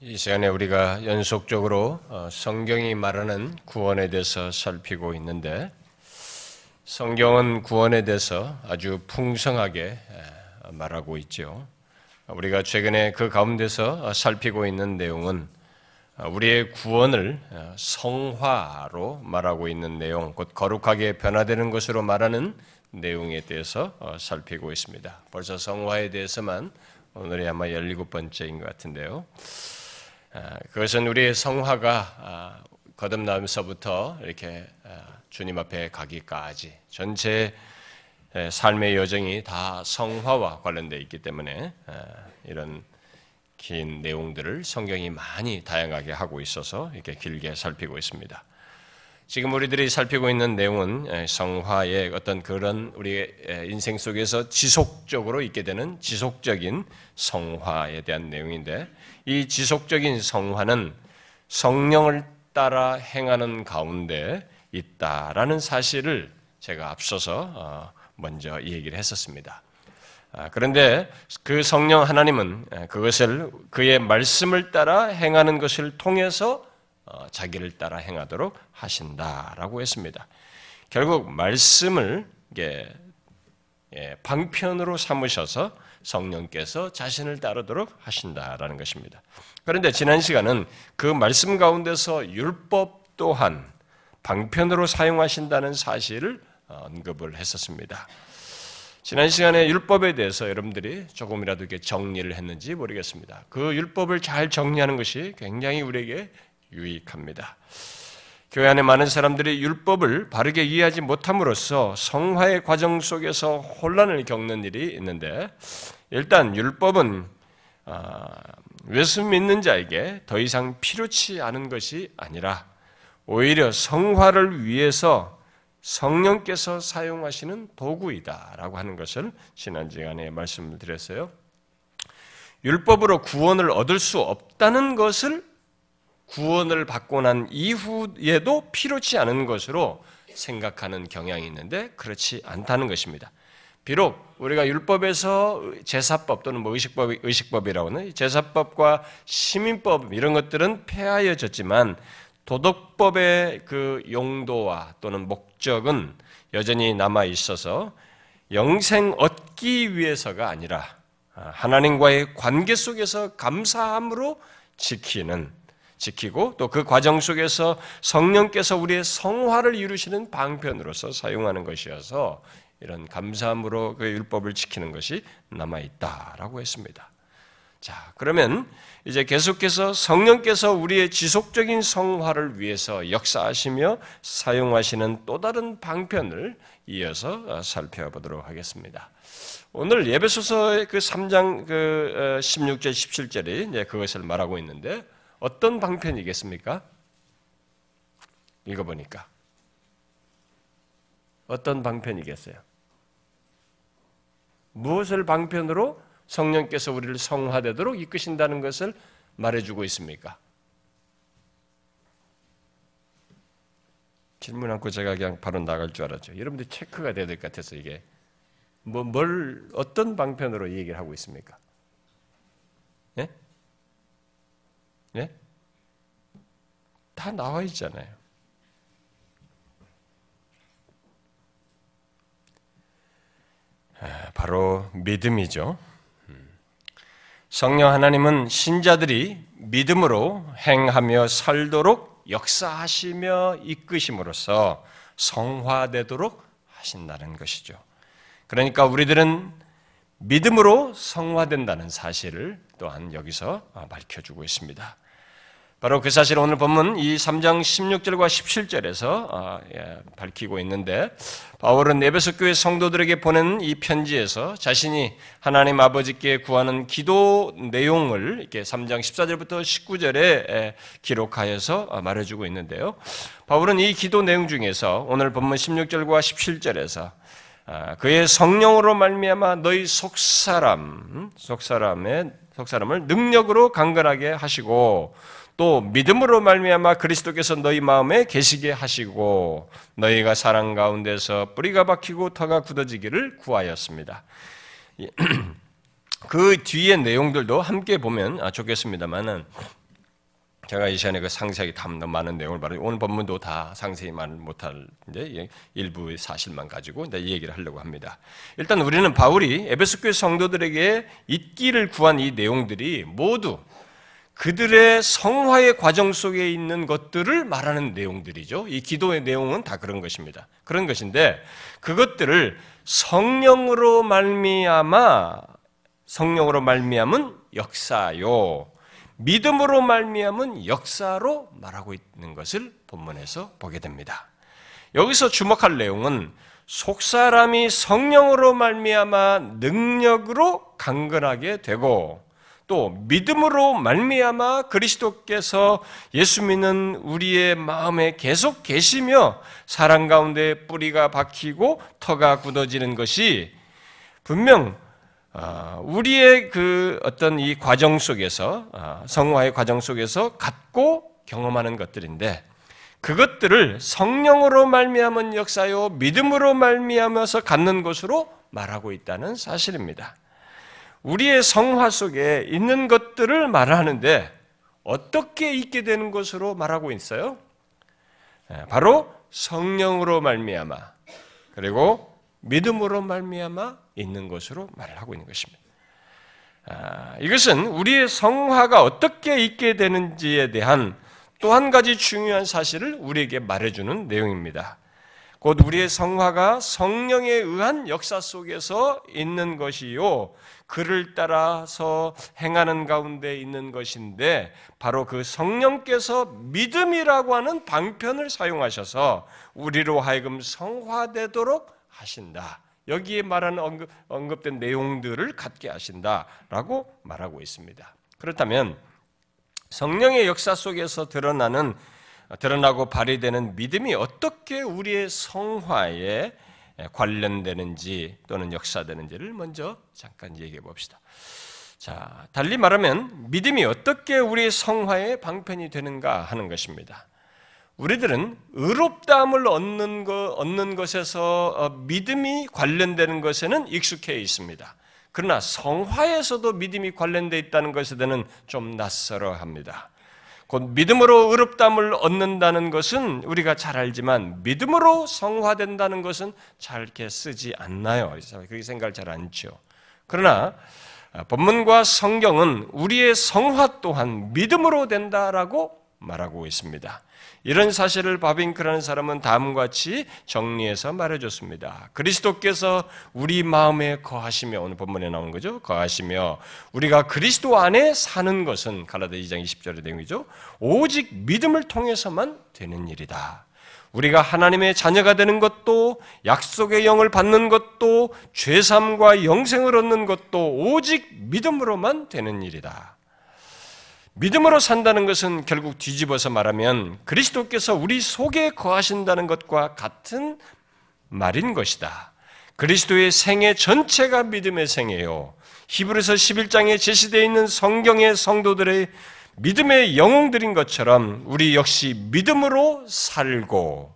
이 시간에 우리가 연속적으로 어, 성경이 말하는 구원에 대해서 살피고 있는데 성경은 구원에 대해서 아주 풍성하게 말하고 있죠. 우리가 최근에 그 가운데서 살피고 있는 내용은 우리의 구원을 어, 성화로 말하고 있는 내용, 곧 거룩하게 변화되는 것으로 말하는 내용에 대해서 어, 살피고 있습니다. 벌써 성화에 대해서만 오늘이 아마 17번째인 것 같은데요. 아, 그것은 우리의 성화가 아, 거듭나면서부터 이렇게 아, 주님 앞에 가기까지 전체 삶의 여정이 다 성화와 관련되어 있기 때문에 이런 긴 내용들을 성경이 많이 다양하게 하고 있어서 이렇게 길게 살피고 있습니다. 지금 우리들이 살피고 있는 내용은 성화의 어떤 그런 우리의 인생 속에서 지속적으로 있게 되는 지속적인 성화에 대한 내용인데 이 지속적인 성화는 성령을 따라 행하는 가운데 있다라는 사실을 제가 앞서서 어, 먼저 얘기를 했었습니다. 아, 그런데 그 성령 하나님은 그것을 그의 말씀을 따라 행하는 것을 통해서 어, 자기를 따라 행하도록 하신다라고 했습니다. 결국 말씀을 예, 방편으로 삼으셔서 성령께서 자신을 따르도록 하신다라는 것입니다. 그런데 지난 시간은 그 말씀 가운데서 율법 또한 방편으로 사용하신다는 사실을 언급을 했었습니다. 지난 시간에 율법에 대해서 여러분들이 조금이라도 이렇게 정리를 했는지 모르겠습니다. 그 율법을 잘 정리하는 것이 굉장히 우리에게 유익합니다. 교회 안에 많은 사람들이 율법을 바르게 이해하지 못함으로써 성화의 과정 속에서 혼란을 겪는 일이 있는데 일단 율법은 아, 예수 믿는 자에게 더 이상 필요치 않은 것이 아니라 오히려 성화를 위해서 성령께서 사용하시는 도구이다라고 하는 것을 지난 시간에 말씀을 드렸어요. 율법으로 구원을 얻을 수 없다는 것을 구원을 받고 난 이후에도 필요치 않은 것으로 생각하는 경향이 있는데 그렇지 않다는 것입니다. 비록 우리가 율법에서 제사법 또는 뭐 의식법, 의식법이라고 하는 제사법과 시민법 이런 것들은 폐하여졌지만 도덕법의 그 용도와 또는 목적은 여전히 남아 있어서 영생 얻기 위해서가 아니라 하나님과의 관계 속에서 감사함으로 지키는 지키고 또 그 과정 속에서 성령께서 우리의 성화를 이루시는 방편으로서 사용하는 것이어서 이런 감사함으로 그 율법을 지키는 것이 남아 있다라고 했습니다. 자, 그러면 이제 계속해서 성령께서 우리의 지속적인 성화를 위해서 역사하시며 사용하시는 또 다른 방편을 이어서 살펴보도록 하겠습니다. 오늘 예배소서의 그 3장 그 16절 어, 17절이 이제 그것을 말하고 있는데 어떤 방편이겠습니까? 읽어보니까. 어떤 방편이겠어요? 무엇을 방편으로 성령께서 우리를 성화되도록 이끄신다는 것을 말해주고 있습니까? 질문 않고 제가 그냥 바로 나갈 줄 알았죠. 여러분들 체크가 돼야 될 것 같아서 이게 뭐 뭘 어떤 방편으로 얘기를 하고 있습니까? 예? 예? 다 나와 있잖아요. 아, 바로 믿음이죠. 음. 성령 하나님은 신자들이 믿음으로 행하며 살도록 역사하시며 이끄심으로써 성화되도록 하신다는 것이죠. 그러니까 우리들은 믿음으로 성화된다는 사실을 또한 여기서 밝혀주고 있습니다. 바로 그 사실을 오늘 본문 이 3장 16절과 17절에서 아, 예, 밝히고 있는데 바울은 에베소 교회 성도들에게 보낸 이 편지에서 자신이 하나님 아버지께 구하는 기도 내용을 이렇게 3장 14절부터 19절에 기록하여서 말해주고 있는데요. 바울은 이 기도 내용 중에서 오늘 본문 16절과 17절에서 아, 그의 성령으로 말미암아 너희 속사람 음, 속사람의 속사람을 능력으로 강건하게 하시고 또 믿음으로 말미암아 그리스도께서 너희 마음에 계시게 하시고 너희가 사랑 가운데서 뿌리가 박히고 터가 굳어지기를 구하였습니다. 그 뒤의 내용들도 함께 보면 아, 좋겠습니다만은 제가 이 시간에 그 상세하게 담 많은 내용을 말해 오늘 본문도 다 상세히 말 못할 이제 일부의 사실만 가지고 이제 이 얘기를 하려고 합니다. 일단 우리는 바울이 에베소 교회 성도들에게 있기를 구한 이 내용들이 모두 그들의 성화의 과정 속에 있는 것들을 말하는 내용들이죠. 이 기도의 내용은 다 그런 것입니다. 그런 것인데 그것들을 성령으로 말미암아 성령으로 말미암은 역사요. 믿음으로 말미암은 역사로 말하고 있는 것을 본문에서 보게 됩니다. 여기서 주목할 내용은 속 사람이 성령으로 말미암아 능력으로 강건하게 되고 또 믿음으로 말미암아 그리스도께서 예수 믿는 우리의 마음에 계속 계시며 사랑 가운데 뿌리가 박히고 터가 굳어지는 것이 분명 아, 우리의 그 어떤 이 과정 속에서 아, 성화의 과정 속에서 갖고 경험하는 것들인데 그것들을 성령으로 말미암은 역사요 믿음으로 말미암아서 갖는 것으로 말하고 있다는 사실입니다. 우리의 성화 속에 있는 것들을 말하는데 어떻게 있게 되는 것으로 말하고 있어요? 예, 바로 성령으로 말미암아 그리고 믿음으로 말미암아 있는 것으로 말을 하고 있는 것입니다. 아, 이것은 우리의 성화가 어떻게 있게 되는지에 대한 또 한 가지 중요한 사실을 우리에게 말해주는 내용입니다. 곧 우리의 성화가 성령에 의한 역사 속에서 있는 것이요. 그를 따라서 행하는 가운데 있는 것인데, 바로 그 성령께서 믿음이라고 하는 방편을 사용하셔서 우리로 하여금 성화되도록 하신다. 여기에 말하는 언급, 언급된 내용들을 갖게 하신다라고 말하고 있습니다. 그렇다면 성령의 역사 속에서 드러나는 드러나고 발휘되는 믿음이 어떻게 우리의 성화에 관련되는지 또는 역사되는지를 먼저 잠깐 얘기해 봅시다. 자, 달리 말하면 믿음이 어떻게 우리의 성화의 방편이 되는가 하는 것입니다. 우리들은 의롭다함을 얻는 것, 얻는 것에서 어, 믿음이 관련되는 것에는 익숙해 있습니다. 그러나 성화에서도 믿음이 관련되어 있다는 것에 대해서는 좀 낯설어 합니다. 곧 믿음으로 의롭다함을 얻는다는 것은 우리가 잘 알지만 믿음으로 성화된다는 것은 잘 이렇게 쓰지 않나요? 그렇게 생각을 잘 않죠. 그러나 아, 본문과 성경은 우리의 성화 또한 믿음으로 된다라고 말하고 있습니다. 이런 사실을 바빙크라는 사람은 다음과 같이 정리해서 말해줬습니다. 그리스도께서 우리 마음에 거하시며 오늘 본문에 나온 거죠. 거하시며 우리가 그리스도 안에 사는 것은 갈라디 2장 20절의 내용이죠. 오직 믿음을 통해서만 되는 일이다. 우리가 하나님의 자녀가 되는 것도 약속의 영을 받는 것도 죄삼과 영생을 얻는 것도 오직 믿음으로만 되는 일이다. 믿음으로 산다는 것은 결국 뒤집어서 말하면 그리스도께서 우리 속에 거하신다는 것과 같은 말인 것이다. 그리스도의 생애 전체가 믿음의 생애요. 히브리서 11장에 제시되어 있는 성경의 성도들의 믿음의 영웅들인 것처럼 우리 역시 믿음으로 살고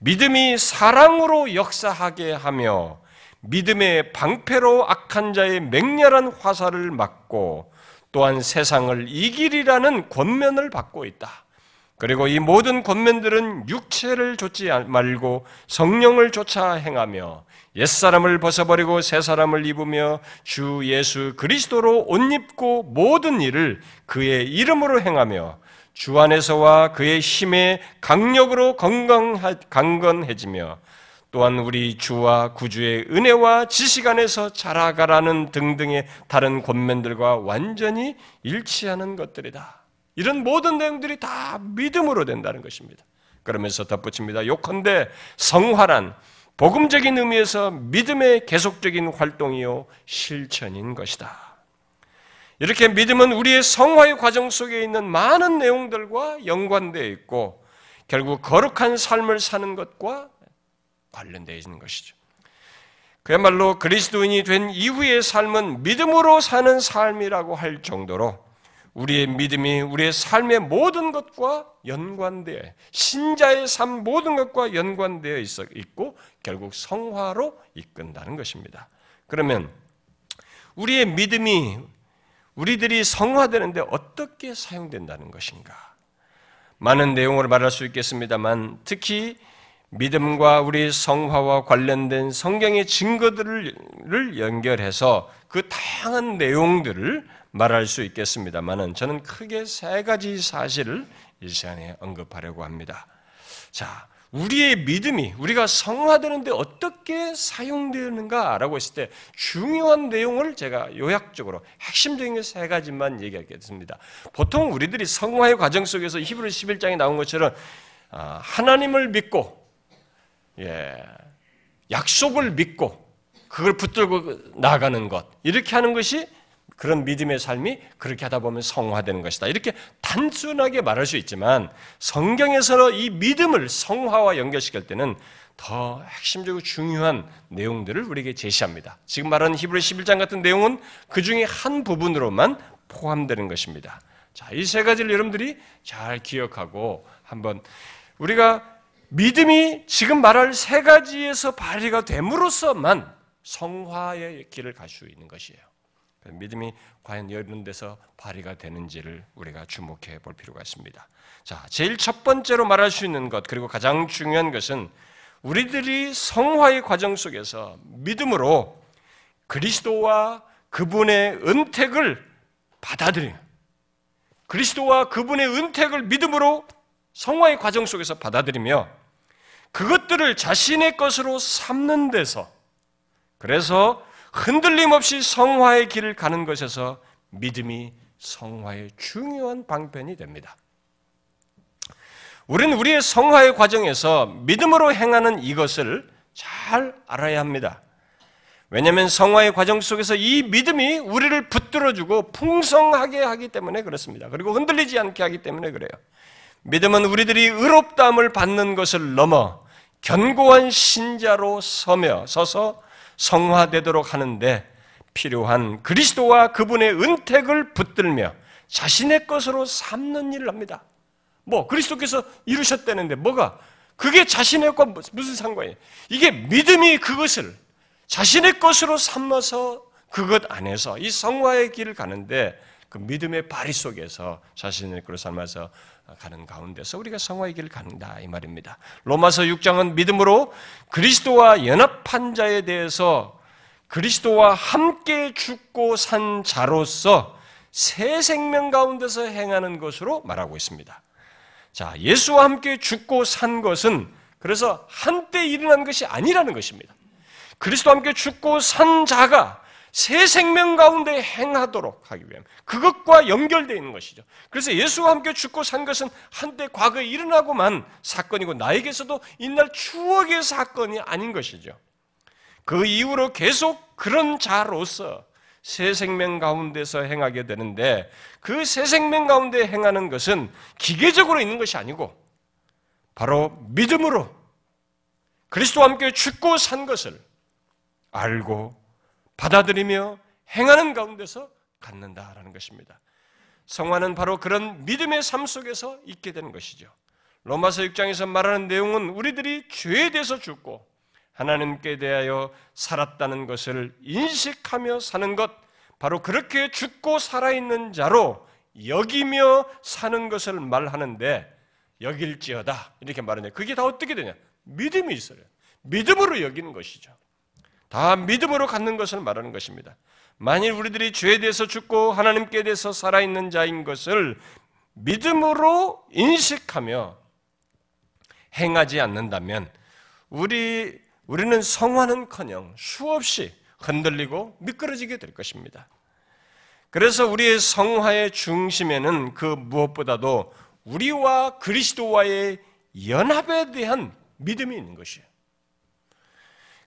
믿음이 사랑으로 역사하게 하며 믿음의 방패로 악한 자의 맹렬한 화살을 막고 또한 세상을 이길이라는 권면을 받고 있다. 그리고 이 모든 권면들은 육체를 좇지 말고 성령을 쫓아 행하며 옛사람을 벗어버리고 새사람을 입으며 주 예수 그리스도로 옷 입고 모든 일을 그의 이름으로 행하며 주 안에서와 그의 힘의 강력으로 강건해지며 또한 우리 주와 구주의 은혜와 지식 안에서 자라가라는 등등의 다른 권면들과 완전히 일치하는 것들이다. 이런 모든 내용들이 다 믿음으로 된다는 것입니다. 그러면서 덧붙입니다. 요컨대 성화란 복음적인 의미에서 믿음의 계속적인 활동이요 실천인 것이다. 이렇게 믿음은 우리의 성화의 과정 속에 있는 많은 내용들과 연관되어 있고 결국 거룩한 삶을 사는 것과 관련되어 있는 것이죠. 그야말로 그리스도인이 된 이후의 삶은 믿음으로 사는 삶이라고 할 정도로 우리의 믿음이 우리의 삶의 모든 것과 연관되어 신자의 삶 모든 것과 연관되어 있고 결국 성화로 이끈다는 것입니다. 그러면 우리의 믿음이 우리들이 성화되는데 어떻게 사용된다는 것인가? 많은 내용을 말할 수 있겠습니다만 특히 믿음과 우리 성화와 관련된 성경의 증거들을 연결해서 그 다양한 내용들을 말할 수 있겠습니다만은 저는 크게 세 가지 사실을 이 시간에 언급하려고 합니다. 자, 우리의 믿음이 우리가 성화되는데 어떻게 사용되는가라고 했을 때 중요한 내용을 제가 요약적으로 핵심적인 세 가지만 얘기하겠습니다. 보통 우리들이 성화의 과정 속에서 히브리 11장에 나온 것처럼 아, 하나님을 믿고 예, 약속을 믿고 그걸 붙들고 나가는 것 이렇게 하는 것이 그런 믿음의 삶이 그렇게 하다 보면 성화되는 것이다. 이렇게 단순하게 말할 수 있지만 성경에서 이 믿음을 성화와 연결시킬 때는 더 핵심적으로 중요한 내용들을 우리에게 제시합니다. 지금 말하는 히브리 11장 같은 내용은 그 중에 한 부분으로만 포함되는 것입니다. 자, 이 세 가지를 여러분들이 잘 기억하고 한번 우리가 믿음이 지금 말할 세 가지에서 발휘가 됨으로써만 성화의 길을 갈 수 있는 것이에요. 믿음이 과연 이런 데서 발휘가 되는지를 우리가 주목해 볼 필요가 있습니다. 자, 제일 첫 번째로 말할 수 있는 것, 그리고 가장 중요한 것은 우리들이 성화의 과정 속에서 믿음으로 그리스도와 그분의 은택을 받아들여요. 그리스도와 그분의 은택을 믿음으로 성화의 과정 속에서 받아들이며 그것들을 자신의 것으로 삼는 데서 그래서 흔들림 없이 성화의 길을 가는 것에서 믿음이 성화의 중요한 방편이 됩니다. 우리는 우리의 성화의 과정에서 믿음으로 행하는 이것을 잘 알아야 합니다. 왜냐하면 성화의 과정 속에서 이 믿음이 우리를 붙들어주고 풍성하게 하기 때문에 그렇습니다. 그리고 흔들리지 않게 하기 때문에 그래요. 믿음은 우리들이 의롭다함을 받는 것을 넘어 견고한 신자로 서며 서서 성화되도록 하는데 필요한 그리스도와 그분의 은택을 붙들며 자신의 것으로 삼는 일을 합니다. 뭐 그리스도께서 이루셨다는데 뭐가 그게 자신의 것 무슨 상관이에요? 이게 믿음이 그것을 자신의 것으로 삼아서 그것 안에서 이 성화의 길을 가는데 그 믿음의 발휘 속에서 자신의 것으로 삼아서 가는 가운데서 우리가 성화의 길을 간다 이 말입니다. 로마서 6장은 믿음으로 그리스도와 연합한 자에 대해서 그리스도와 함께 죽고 산 자로서 새 생명 가운데서 행하는 것으로 말하고 있습니다. 자, 예수와 함께 죽고 산 것은 그래서 한때 일어난 것이 아니라는 것입니다. 그리스도와 함께 죽고 산 자가 새 생명 가운데 행하도록 하기 위함. 그것과 연결되어 있는 것이죠. 그래서 예수와 함께 죽고 산 것은 한때 과거에 일어나고만 사건이고 나에게서도 이날 추억의 사건이 아닌 것이죠. 그 이후로 계속 그런 자로서 새 생명 가운데서 행하게 되는데 그 새 생명 가운데 행하는 것은 기계적으로 있는 것이 아니고 바로 믿음으로 그리스도와 함께 죽고 산 것을 알고 받아들이며 행하는 가운데서 갖는다라는 것입니다. 성화는 바로 그런 믿음의 삶 속에서 있게 되는 것이죠. 로마서 6장에서 말하는 내용은 우리들이 죄에 대해서 죽고 하나님께 대하여 살았다는 것을 인식하며 사는 것, 바로 그렇게 죽고 살아있는 자로 여기며 사는 것을 말하는데 여길지어다 이렇게 말하는데 그게 다 어떻게 되냐? 믿음이 있어요. 믿음으로 여기는 것이죠. 다 믿음으로 갖는 것을 말하는 것입니다. 만일 우리들이 죄에 대해서 죽고 하나님께 대해서 살아있는 자인 것을 믿음으로 인식하며 행하지 않는다면 우리 우리는 성화는커녕 수없이 흔들리고 미끄러지게 될 것입니다. 그래서 우리의 성화의 중심에는 그 무엇보다도 우리와 그리스도와의 연합에 대한 믿음이 있는 것이에요.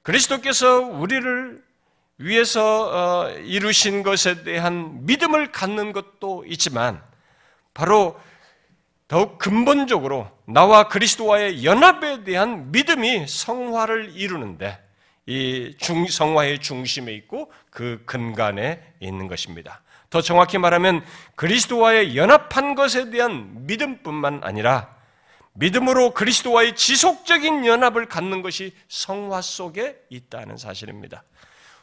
그리스도께서 우리를 위해서 어, 이루신 것에 대한 믿음을 갖는 것도 있지만 바로 더욱 근본적으로 나와 그리스도와의 연합에 대한 믿음이 성화를 이루는데 이 중, 성화의 중심에 있고 그 근간에 있는 것입니다. 더 정확히 말하면 그리스도와의 연합한 것에 대한 믿음뿐만 아니라 믿음으로 그리스도와의 지속적인 연합을 갖는 것이 성화 속에 있다는 사실입니다.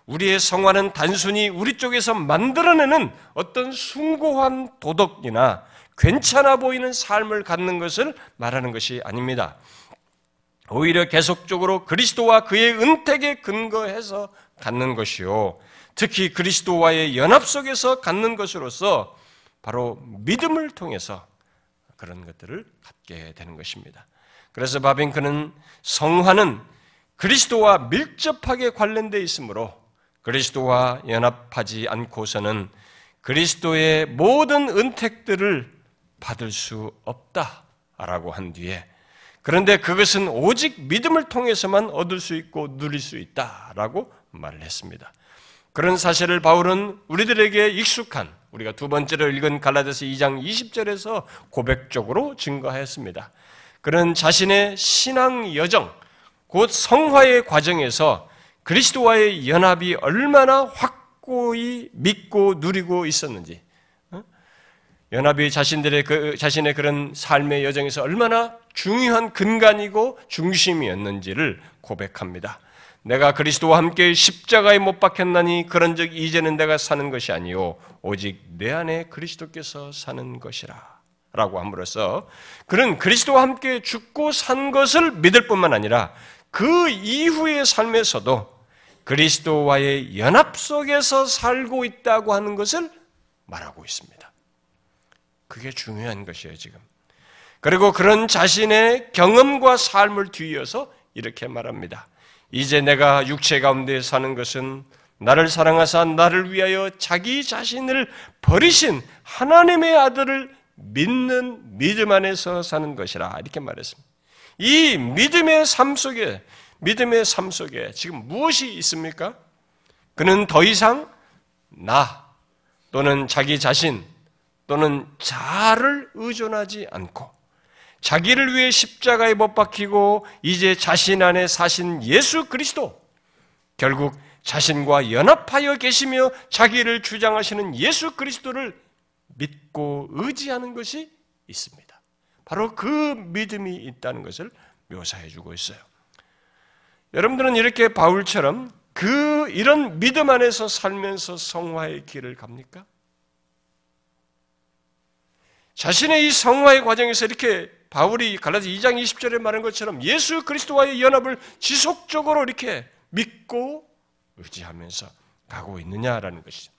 우리의 성화는 단순히 우리 쪽에서 만들어내는 어떤 숭고한 도덕이나 괜찮아 보이는 삶을 갖는 것을 말하는 것이 아닙니다. 오히려 계속적으로 그리스도와 그의 은택에 근거해서 갖는 것이요. 특히 그리스도와의 연합 속에서 갖는 것으로서 바로 믿음을 통해서 그런 것들을 갖게 되는 것입니다. 그래서 바빙크는 성화는 그리스도와 밀접하게 관련되어 있으므로 그리스도와 연합하지 않고서는 그리스도의 모든 은택들을 받을 수 없다라고 한 뒤에 그런데 그것은 오직 믿음을 통해서만 얻을 수 있고 누릴 수 있다라고 말을 했습니다. 그런 사실을 바울은 우리들에게 익숙한 우리가 두 번째로 읽은 갈라디아서 2장 20절에서 고백적으로 증거하였습니다. 그런 자신의 신앙 여정, 곧 성화의 과정에서 그리스도와의 연합이 얼마나 확고히 믿고 누리고 있었는지, 어? 연합이 자신들의 그, 자신의 그런 삶의 여정에서 얼마나 중요한 근간이고 중심이었는지를 고백합니다. 내가 그리스도와 함께 십자가에 못 박혔나니 그런즉 이제는 내가 사는 것이 아니요 오직 내 안에 그리스도께서 사는 것이라. 라고 함으로써 그는 그리스도와 함께 죽고 산 것을 믿을 뿐만 아니라 그 이후의 삶에서도 그리스도와의 연합 속에서 살고 있다고 하는 것을 말하고 있습니다. 그게 중요한 것이에요, 지금. 그리고 그런 자신의 경험과 삶을 뒤이어서 이렇게 말합니다. 이제 내가 육체 가운데 사는 것은 나를 사랑하사 나를 위하여 자기 자신을 버리신 하나님의 아들을 믿는 믿음 안에서 사는 것이라 이렇게 말했습니다. 이 믿음의 삶 속에 믿음의 삶 속에 지금 무엇이 있습니까? 그는 더 이상 나 또는 자기 자신 또는 자를 의존하지 않고 자기를 위해 십자가에 못 박히고 이제 자신 안에 사신 예수 그리스도 결국 자신과 연합하여 계시며 자기를 주장하시는 예수 그리스도를 믿고 의지하는 것이 있습니다. 바로 그 믿음이 있다는 것을 묘사해 주고 있어요. 여러분들은 이렇게 바울처럼 그 이런 믿음 안에서 살면서 성화의 길을 갑니까? 자신의 이 성화의 과정에서 이렇게 바울이 갈라디 2장 20절에 말한 것처럼 예수 그리스도와의 연합을 지속적으로 이렇게 믿고 의지하면서 가고 있느냐라는 것이죠.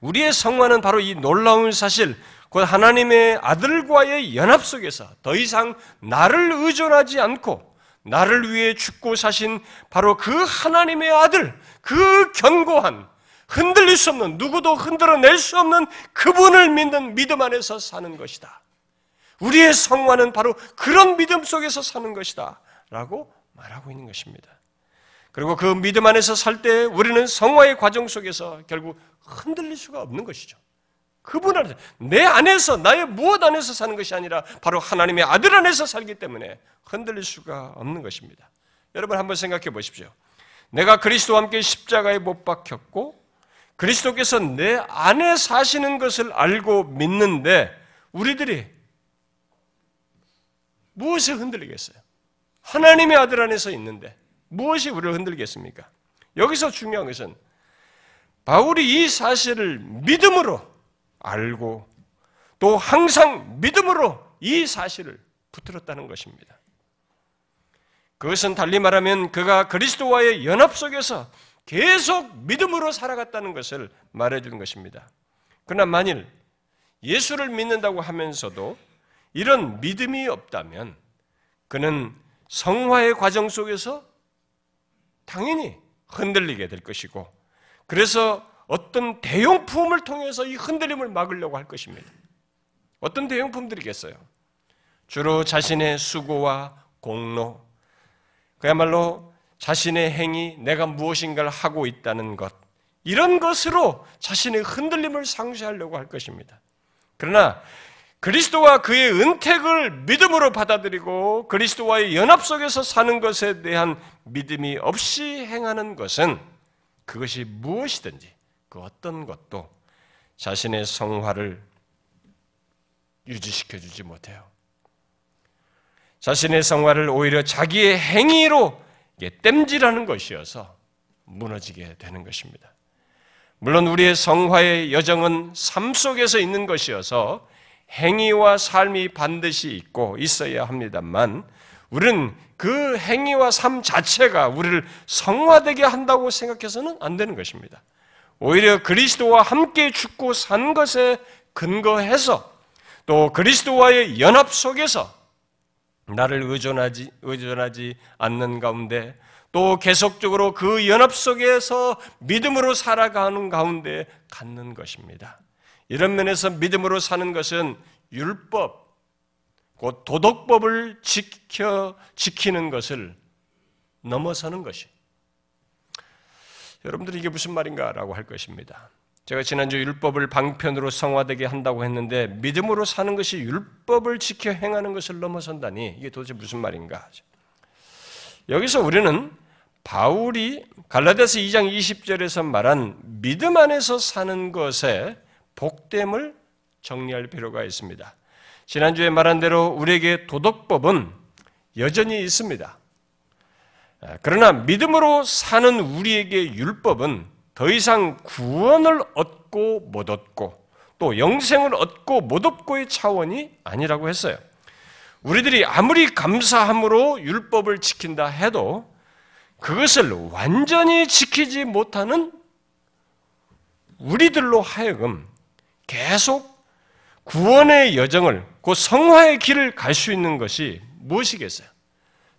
우리의 성화는 바로 이 놀라운 사실, 곧 하나님의 아들과의 연합 속에서 더 이상 나를 의존하지 않고 나를 위해 죽고 사신 바로 그 하나님의 아들, 그 견고한 흔들릴 수 없는 누구도 흔들어낼 수 없는 그분을 믿는 믿음 안에서 사는 것이다. 우리의 성화는 바로 그런 믿음 속에서 사는 것이다. 라고 말하고 있는 것입니다. 그리고 그 믿음 안에서 살 때 우리는 성화의 과정 속에서 결국 흔들릴 수가 없는 것이죠. 그분 안에서, 내 안에서, 나의 무엇 안에서 사는 것이 아니라 바로 하나님의 아들 안에서 살기 때문에 흔들릴 수가 없는 것입니다. 여러분 한번 생각해 보십시오. 내가 그리스도와 함께 십자가에 못 박혔고, 그리스도께서 내 안에 사시는 것을 알고 믿는데, 우리들이 무엇에 흔들리겠어요? 하나님의 아들 안에서 있는데 무엇이 우리를 흔들겠습니까? 여기서 중요한 것은 바울이 이 사실을 믿음으로 알고 또 항상 믿음으로 이 사실을 붙들었다는 것입니다. 그것은 달리 말하면 그가 그리스도와의 연합 속에서 계속 믿음으로 살아갔다는 것을 말해주는 것입니다. 그러나 만일 예수를 믿는다고 하면서도 이런 믿음이 없다면 그는 성화의 과정 속에서 당연히 흔들리게 될 것이고 그래서 어떤 대용품을 통해서 이 흔들림을 막으려고 할 것입니다. 어떤 대용품들이겠어요? 주로 자신의 수고와 공로, 그야말로 자신의 행위, 내가 무엇인가를 하고 있다는 것, 이런 것으로 자신의 흔들림을 상쇄하려고 할 것입니다. 그러나 그리스도와 그의 은택을 믿음으로 받아들이고 그리스도와의 연합 속에서 사는 것에 대한 믿음이 없이 행하는 것은 그것이 무엇이든지 그 어떤 것도 자신의 성화를 유지시켜 주지 못해요. 자신의 성화를 오히려 자기의 행위로 땜질하는 것이어서 무너지게 되는 것입니다. 물론 우리의 성화의 여정은 삶 속에서 있는 것이어서 행위와 삶이 반드시 있고 있어야 합니다만 우리는 그 행위와 삶 자체가 우리를 성화되게 한다고 생각해서는 안 되는 것입니다. 오히려 그리스도와 함께 죽고 산 것에 근거해서 또 그리스도와의 연합 속에서 나를 의존하지, 의존하지 않는 가운데 또 계속적으로 그 연합 속에서 믿음으로 살아가는 가운데 갖는 것입니다. 이런 면에서 믿음으로 사는 것은 율법, 곧 도덕법을 지켜 지키는 것을 넘어서는 것이. 여러분들이 이게 무슨 말인가라고 할 것입니다. 제가 지난주 율법을 방편으로 성화되게 한다고 했는데 믿음으로 사는 것이 율법을 지켜 행하는 것을 넘어선다니 이게 도대체 무슨 말인가? 여기서 우리는 바울이 갈라디아서 2장 20절에서 말한 믿음 안에서 사는 것의 복됨을 정리할 필요가 있습니다. 지난주에 말한 대로 우리에게 도덕법은 여전히 있습니다. 그러나 믿음으로 사는 우리에게 율법은 더 이상 구원을 얻고 못 얻고 또 영생을 얻고 못 얻고의 차원이 아니라고 했어요. 우리들이 아무리 감사함으로 율법을 지킨다 해도 그것을 완전히 지키지 못하는 우리들로 하여금 계속 구원의 여정을, 그 성화의 길을 갈 수 있는 것이 무엇이겠어요?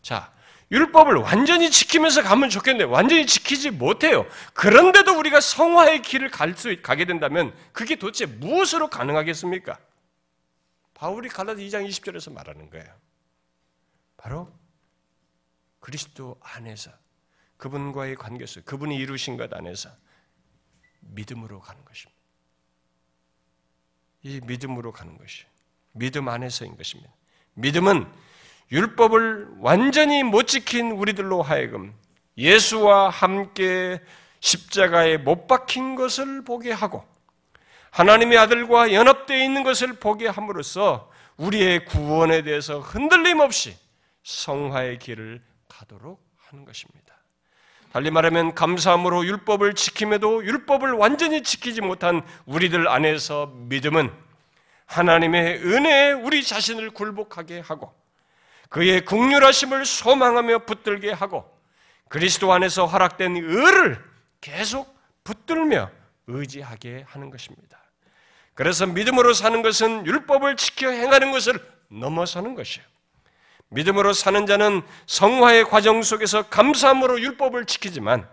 자, 율법을 완전히 지키면서 가면 좋겠는데 완전히 지키지 못해요. 그런데도 우리가 성화의 길을 갈 수, 가게 된다면 그게 도대체 무엇으로 가능하겠습니까? 바울이 갈라디 2장 20절에서 말하는 거예요. 바로 그리스도 안에서 그분과의 관계 속 그분이 이루신 것 안에서 믿음으로 가는 것입니다. 이 믿음으로 가는 것이 믿음 안에서인 것입니다. 믿음은 율법을 완전히 못 지킨 우리들로 하여금 예수와 함께 십자가에 못 박힌 것을 보게 하고 하나님의 아들과 연합되어 있는 것을 보게 함으로써 우리의 구원에 대해서 흔들림 없이 성화의 길을 가도록 하는 것입니다. 달리 말하면 감사함으로 율법을 지킴에도 율법을 완전히 지키지 못한 우리들 안에서 믿음은 하나님의 은혜에 우리 자신을 굴복하게 하고 그의 국률하심을 소망하며 붙들게 하고 그리스도 안에서 허락된 의를 계속 붙들며 의지하게 하는 것입니다. 그래서 믿음으로 사는 것은 율법을 지켜 행하는 것을 넘어서는 것이에요. 믿음으로 사는 자는 성화의 과정 속에서 감사함으로 율법을 지키지만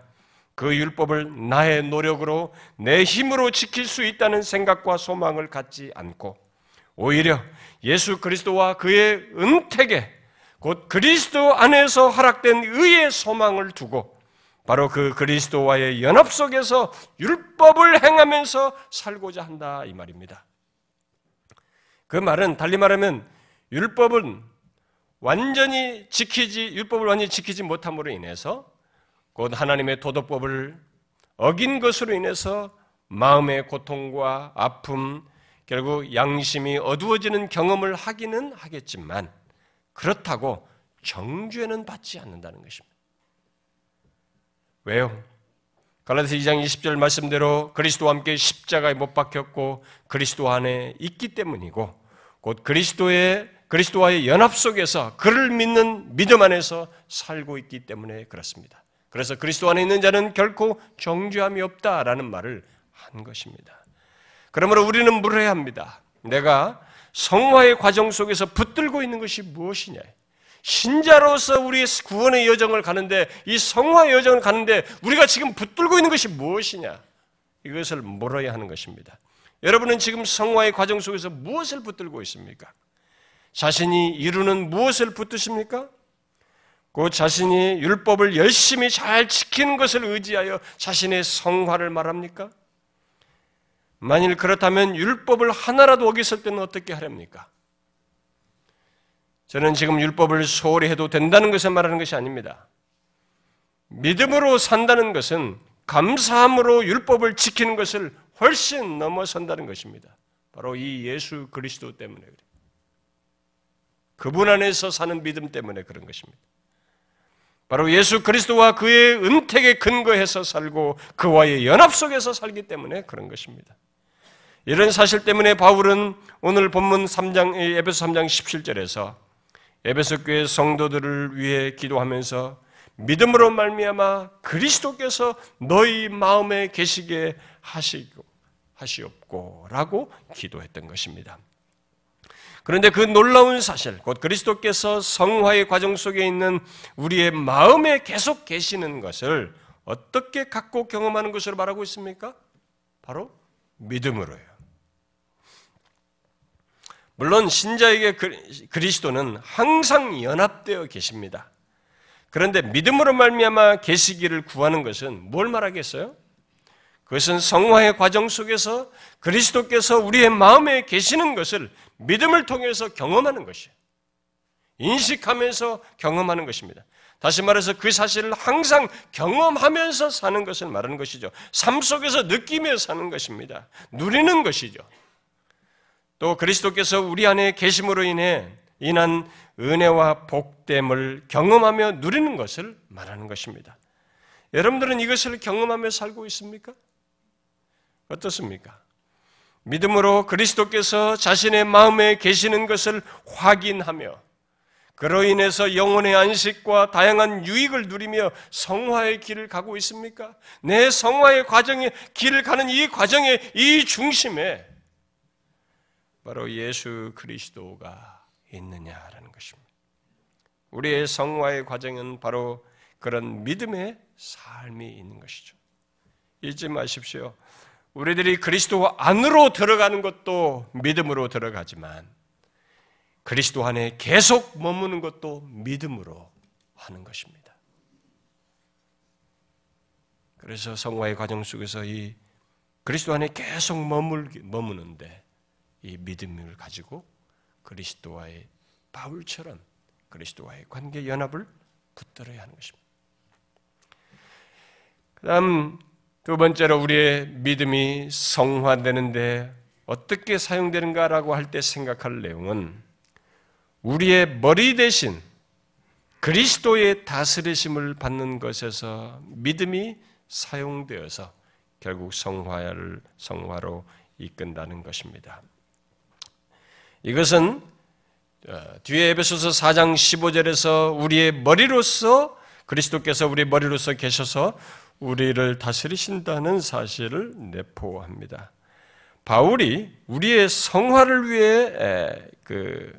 그 율법을 나의 노력으로 내 힘으로 지킬 수 있다는 생각과 소망을 갖지 않고 오히려 예수 그리스도와 그의 은택에 곧 그리스도 안에서 허락된 의의 소망을 두고 바로 그 그리스도와의 연합 속에서 율법을 행하면서 살고자 한다 이 말입니다. 그 말은 달리 말하면 율법은 완전히 지키지 율법을 완전히 지키지 못함으로 인해서 곧 하나님의 도덕법을 어긴 것으로 인해서 마음의 고통과 아픔 결국 양심이 어두워지는 경험을 하기는 하겠지만 그렇다고 정죄는 받지 않는다는 것입니다. 왜요? 갈라디아서 2장 20절 말씀대로 그리스도와 함께 십자가에 못 박혔고 그리스도 안에 있기 때문이고 곧 그리스도의 그리스도와의 연합 속에서 그를 믿는 믿음 안에서 살고 있기 때문에 그렇습니다. 그래서 그리스도 안에 있는 자는 결코 정죄함이 없다라는 말을 한 것입니다. 그러므로 우리는 물어야 합니다. 내가 성화의 과정 속에서 붙들고 있는 것이 무엇이냐? 신자로서 우리의 구원의 여정을 가는데 이 성화의 여정을 가는데 우리가 지금 붙들고 있는 것이 무엇이냐? 이것을 물어야 하는 것입니다. 여러분은 지금 성화의 과정 속에서 무엇을 붙들고 있습니까? 자신이 이루는 무엇을 붙드십니까? 그 자신이 율법을 열심히 잘 지키는 것을 의지하여 자신의 성화를 말합니까? 만일 그렇다면 율법을 하나라도 어겼을 때는 어떻게 하렵니까? 저는 지금 율법을 소홀히 해도 된다는 것을 말하는 것이 아닙니다. 믿음으로 산다는 것은 감사함으로 율법을 지키는 것을 훨씬 넘어선다는 것입니다. 바로 이 예수 그리스도 때문에 그래요. 그분 안에서 사는 믿음 때문에 그런 것입니다. 바로 예수 그리스도와 그의 은택에 근거해서 살고 그와의 연합 속에서 살기 때문에 그런 것입니다. 이런 사실 때문에 바울은 오늘 본문 3장 에베소 3장 17절에서 에베소 교회 성도들을 위해 기도하면서 믿음으로 말미암아 그리스도께서 너희 마음에 계시게 하시고 하시옵고라고 기도했던 것입니다. 그런데 그 놀라운 사실, 곧 그리스도께서 성화의 과정 속에 있는 우리의 마음에 계속 계시는 것을 어떻게 갖고 경험하는 것으로 말하고 있습니까? 바로 믿음으로요. 물론 신자에게 그리스도는 항상 연합되어 계십니다. 그런데 믿음으로 말미암아 계시기를 구하는 것은 뭘 말하겠어요? 그것은 성화의 과정 속에서 그리스도께서 우리의 마음에 계시는 것을 믿음을 통해서 경험하는 것이에요. 인식하면서 경험하는 것입니다. 다시 말해서 그 사실을 항상 경험하면서 사는 것을 말하는 것이죠. 삶 속에서 느끼며 사는 것입니다. 누리는 것이죠. 또 그리스도께서 우리 안에 계심으로 인해 인한 은혜와 복됨을 경험하며 누리는 것을 말하는 것입니다. 여러분들은 이것을 경험하며 살고 있습니까? 어떻습니까? 믿음으로 그리스도께서 자신의 마음에 계시는 것을 확인하며 그로 인해서 영혼의 안식과 다양한 유익을 누리며 성화의 길을 가고 있습니까? 내 성화의 과정에 길을 가는 이 과정의 이 중심에 바로 예수 그리스도가 있느냐라는 것입니다. 우리의 성화의 과정은 바로 그런 믿음의 삶이 있는 것이죠. 잊지 마십시오. 우리들이 그리스도 안으로 들어가는 것도 믿음으로 들어가지만 그리스도 안에 계속 머무는 것도 믿음으로 하는 것입니다. 그래서 성화의 과정 속에서 이 그리스도 안에 계속 머물, 머무는데 이 믿음을 가지고 그리스도와의 바울처럼 그리스도와의 관계 연합을 붙들어야 하는 것입니다. 그 다음 두 번째로 우리의 믿음이 성화되는데 어떻게 사용되는가라고 할 때 생각할 내용은 우리의 머리 대신 그리스도의 다스리심을 받는 것에서 믿음이 사용되어서 결국 성화를 성화로 이끈다는 것입니다. 이것은 어, 뒤에 에베소서 4장 15절에서 우리의 머리로서 그리스도께서 우리 머리로서 계셔서 우리를 다스리신다는 사실을 내포합니다. 바울이 우리의 성화를 위해 그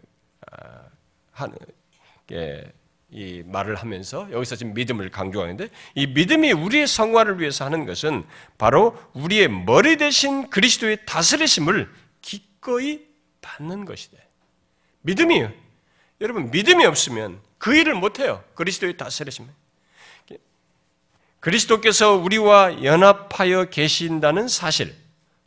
아, 하는 이 말을 하면서 여기서 지금 믿음을 강조하는데 이 믿음이 우리의 성화를 위해서 하는 것은 바로 우리의 머리 대신 그리스도의 다스리심을 기꺼이 받는 것이다. 믿음이 여러분 믿음이 없으면 그 일을 못 해요. 그리스도의 다스리심. 그리스도께서 우리와 연합하여 계신다는 사실,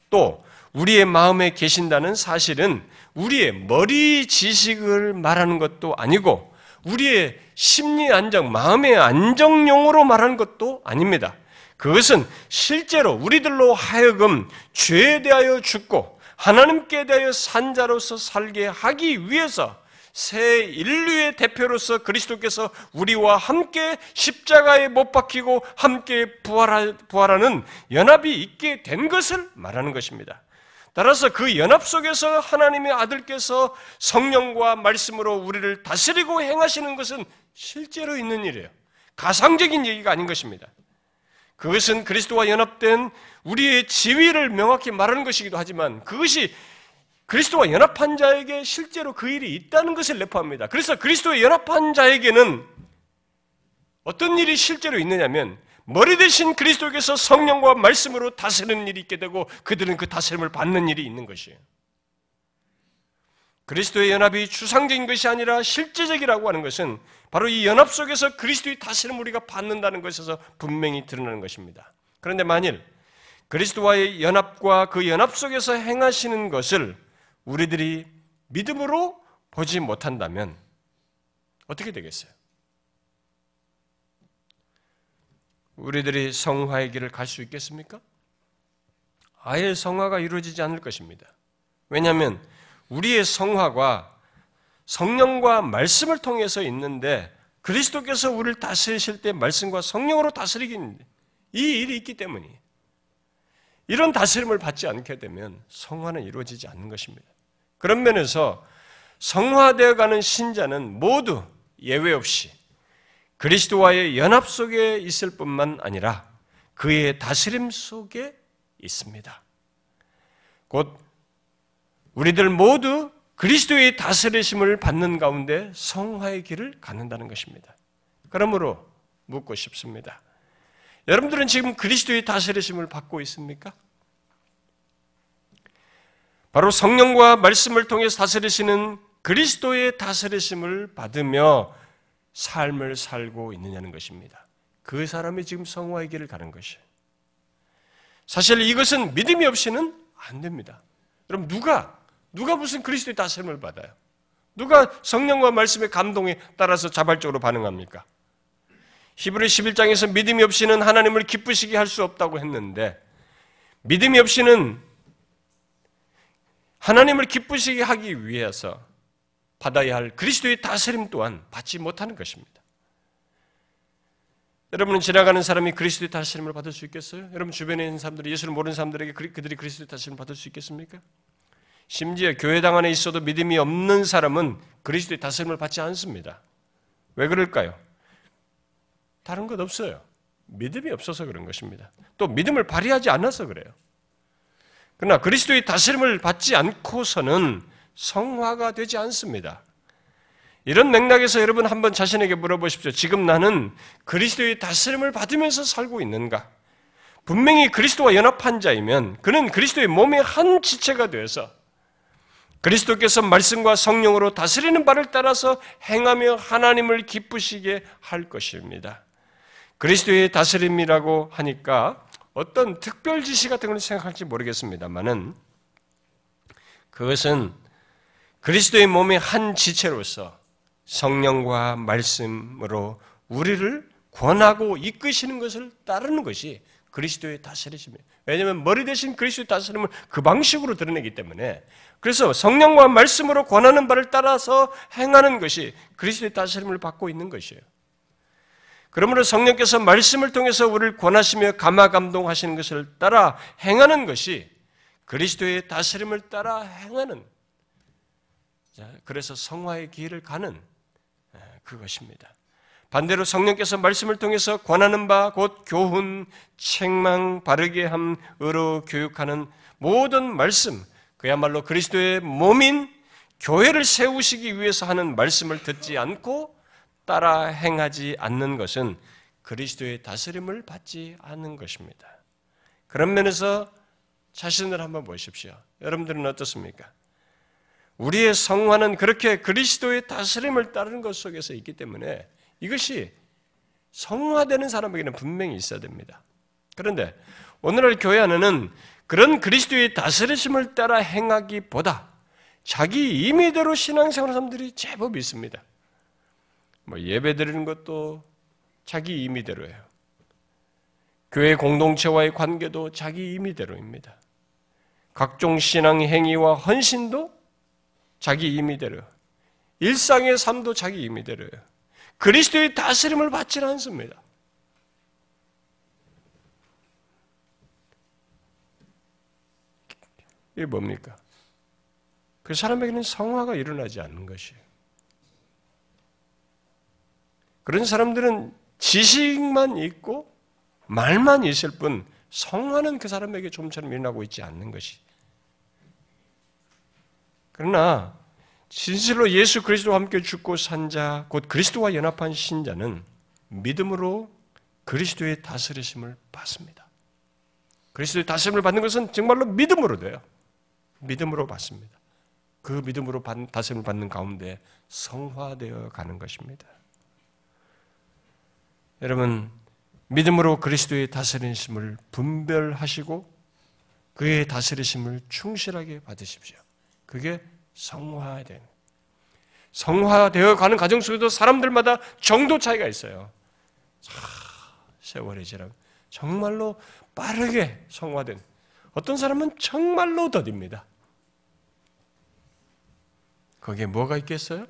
또 우리의 마음에 계신다는 사실은 우리의 머리 지식을 말하는 것도 아니고 우리의 심리 안정, 마음의 안정용으로 말하는 것도 아닙니다. 그것은 실제로 우리들로 하여금 죄에 대하여 죽고 하나님께 대하여 산자로서 살게 하기 위해서 새 인류의 대표로서 그리스도께서 우리와 함께 십자가에 못 박히고 함께 부활하는 연합이 있게 된 것을 말하는 것입니다. 따라서 그 연합 속에서 하나님의 아들께서 성령과 말씀으로 우리를 다스리고 행하시는 것은 실제로 있는 일이에요. 가상적인 얘기가 아닌 것입니다. 그것은 그리스도와 연합된 우리의 지위를 명확히 말하는 것이기도 하지만 그것이 그리스도와 연합한 자에게 실제로 그 일이 있다는 것을 내포합니다. 그래서 그리스도와 연합한 자에게는 어떤 일이 실제로 있느냐면 머리 대신 그리스도께서 성령과 말씀으로 다스리는 일이 있게 되고 그들은 그 다스림을 받는 일이 있는 것이에요. 그리스도의 연합이 추상적인 것이 아니라 실제적이라고 하는 것은 바로 이 연합 속에서 그리스도의 다스림을 우리가 받는다는 것에서 분명히 드러나는 것입니다. 그런데 만일 그리스도와의 연합과 그 연합 속에서 행하시는 것을 우리들이 믿음으로 보지 못한다면 어떻게 되겠어요? 우리들이 성화의 길을 갈 수 있겠습니까? 아예 성화가 이루어지지 않을 것입니다. 왜냐하면 우리의 성화가 성령과 말씀을 통해서 있는데 그리스도께서 우리를 다스리실 때 말씀과 성령으로 다스리긴 이 일이 있기 때문이에요. 이런 다스림을 받지 않게 되면 성화는 이루어지지 않는 것입니다. 그런 면에서 성화되어 가는 신자는 모두 예외 없이 그리스도와의 연합 속에 있을 뿐만 아니라 그의 다스림 속에 있습니다. 곧 우리들 모두 그리스도의 다스리심을 받는 가운데 성화의 길을 갖는다는 것입니다. 그러므로 묻고 싶습니다. 여러분들은 지금 그리스도의 다스리심을 받고 있습니까? 바로 성령과 말씀을 통해서 다스리시는 그리스도의 다스리심을 받으며 삶을 살고 있느냐는 것입니다. 그 사람이 지금 성화의 길을 가는 것이에요. 사실 이것은 믿음이 없이는 안 됩니다. 여러분 누가 누가 무슨 그리스도의 다스림을 받아요? 누가 성령과 말씀의 감동에 따라서 자발적으로 반응합니까? 히브리 11장에서 믿음이 없이는 하나님을 기쁘시게 할 수 없다고 했는데 믿음이 없이는 하나님을 기쁘시게 하기 위해서 받아야 할 그리스도의 다스림 또한 받지 못하는 것입니다. 여러분은 지나가는 사람이 그리스도의 다스림을 받을 수 있겠어요? 여러분 주변에 있는 사람들이 예수를 모르는 사람들에게 그들이 그리스도의 다스림을 받을 수 있겠습니까? 심지어 교회당 안에 있어도 믿음이 없는 사람은 그리스도의 다스림을 받지 않습니다. 왜 그럴까요? 다른 것 없어요. 믿음이 없어서 그런 것입니다. 또 믿음을 발휘하지 않아서 그래요. 그러나 그리스도의 다스림을 받지 않고서는 성화가 되지 않습니다. 이런 맥락에서 여러분 한번 자신에게 물어보십시오. 지금 나는 그리스도의 다스림을 받으면서 살고 있는가? 분명히 그리스도와 연합한 자이면 그는 그리스도의 몸의 한 지체가 되어서 그리스도께서 말씀과 성령으로 다스리는 바를 따라서 행하며 하나님을 기쁘시게 할 것입니다. 그리스도의 다스림이라고 하니까 어떤 특별 지시 같은 걸 생각할지 모르겠습니다만은 그것은 그리스도의 몸의 한 지체로서 성령과 말씀으로 우리를 권하고 이끄시는 것을 따르는 것이 그리스도의 다스리심이에요. 왜냐하면 머리 대신 그리스도의 다스림을 그 방식으로 드러내기 때문에 그래서 성령과 말씀으로 권하는 바를 따라서 행하는 것이 그리스도의 다스림을 받고 있는 것이에요. 그러므로 성령께서 말씀을 통해서 우리를 권하시며 감화 감동하시는 것을 따라 행하는 것이 그리스도의 다스림을 따라 행하는 그래서 성화의 길을 가는 그것입니다. 반대로 성령께서 말씀을 통해서 권하는 바 곧 교훈, 책망, 바르게 함, 의로 교육하는 모든 말씀, 그야말로 그리스도의 몸인 교회를 세우시기 위해서 하는 말씀을 듣지 않고 따라 행하지 않는 것은 그리스도의 다스림을 받지 않는 것입니다. 그런 면에서 자신을 한번 보십시오. 여러분들은 어떻습니까? 우리의 성화는 그렇게 그리스도의 다스림을 따르는 것 속에서 있기 때문에 이것이 성화되는 사람에게는 분명히 있어야 됩니다. 그런데 오늘날 교회 안에는 그런 그리스도의 다스리심을 따라 행하기보다 자기 임의대로 신앙생활 사람들이 제법 있습니다. 뭐 예배 드리는 것도 자기 임의대로예요. 교회 공동체와의 관계도 자기 임의대로입니다. 각종 신앙 행위와 헌신도 자기 임의대로. 일상의 삶도 자기 임의대로예요. 그리스도의 다스림을 받지는 않습니다. 이게 뭡니까? 그 사람에게는 성화가 일어나지 않는 것이에요. 그런 사람들은 지식만 있고 말만 있을 뿐 성화는 그 사람에게 좀처럼 일어나고 있지 않는 것이. 그러나 진실로 예수 그리스도와 함께 죽고 산 자, 곧 그리스도와 연합한 신자는 믿음으로 그리스도의 다스리심을 받습니다. 그리스도의 다스림을 받는 것은 정말로 믿음으로 돼요. 믿음으로 받습니다. 그 믿음으로 다스림을 받는 가운데 성화되어 가는 것입니다. 여러분, 믿음으로 그리스도의 다스리심을 분별하시고 그의 다스리심을 충실하게 받으십시오. 그게 성화된 성화되어 가는 과정 속에도 사람들마다 정도 차이가 있어요. 세월이 지나 정말로 빠르게 성화된 어떤 사람은 정말로 더딥니다. 거기에 뭐가 있겠어요?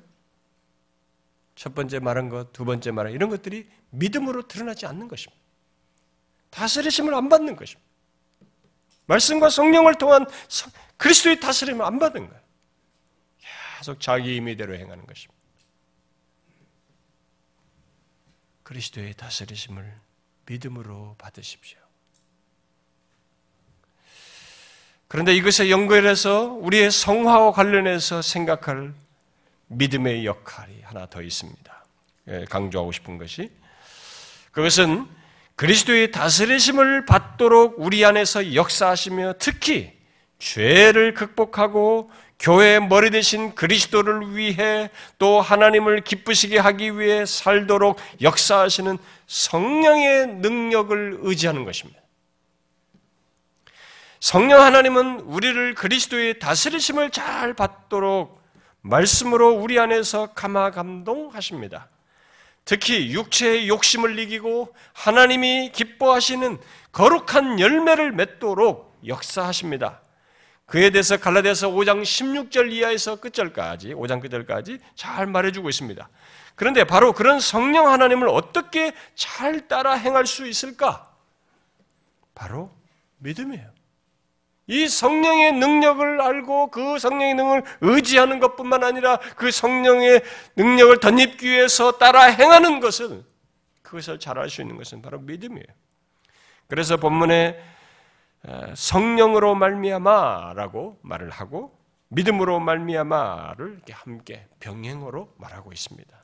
첫 번째 말한 것, 두 번째 말한 이런 것들이 믿음으로 드러나지 않는 것입니다. 다스리심을 안 받는 것입니다. 말씀과 성령을 통한 그리스도의 다스림을 안 받은 거예요. 계속 자기 임의대로 행하는 것입니다. 그리스도의 다스리심을 믿음으로 받으십시오. 그런데 이것에 연결해서 우리의 성화와 관련해서 생각할 믿음의 역할이 하나 더 있습니다. 예, 강조하고 싶은 것이 그것은 그리스도의 다스리심을 받도록 우리 안에서 역사하시며 특히 죄를 극복하고 교회의 머리 대신 그리스도를 위해 또 하나님을 기쁘시게 하기 위해 살도록 역사하시는 성령의 능력을 의지하는 것입니다. 성령 하나님은 우리를 그리스도의 다스리심을 잘 받도록 말씀으로 우리 안에서 감화 감동하십니다. 특히 육체의 욕심을 이기고 하나님이 기뻐하시는 거룩한 열매를 맺도록 역사하십니다. 그에 대해서 갈라디아서 5장 16절 이하에서 끝절까지 5장 끝절까지 잘 말해주고 있습니다. 그런데 바로 그런 성령 하나님을 어떻게 잘 따라 행할 수 있을까? 바로 믿음이에요. 이 성령의 능력을 알고 그 성령의 능력을 의지하는 것뿐만 아니라 그 성령의 능력을 덧입기 위해서 따라 행하는 것은 그것을 잘할 수 있는 것은 바로 믿음이에요. 그래서 본문에 성령으로 말미암아라고 말을 하고 믿음으로 말미암아를 함께 병행으로 말하고 있습니다.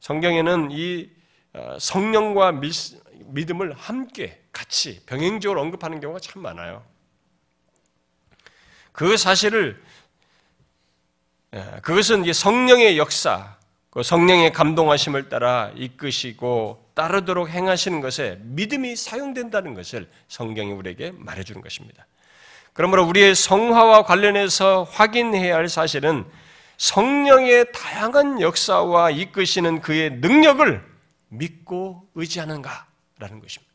성경에는 이 어, 성령과 믿음을 함께 같이 병행적으로 언급하는 경우가 참 많아요. 그 사실을 그것은 성령의 역사, 그 성령의 감동하심을 따라 이끄시고 따르도록 행하시는 것에 믿음이 사용된다는 것을 성경이 우리에게 말해주는 것입니다. 그러므로 우리의 성화와 관련해서 확인해야 할 사실은 성령의 다양한 역사와 이끄시는 그의 능력을 믿고 의지하는가라는 것입니다.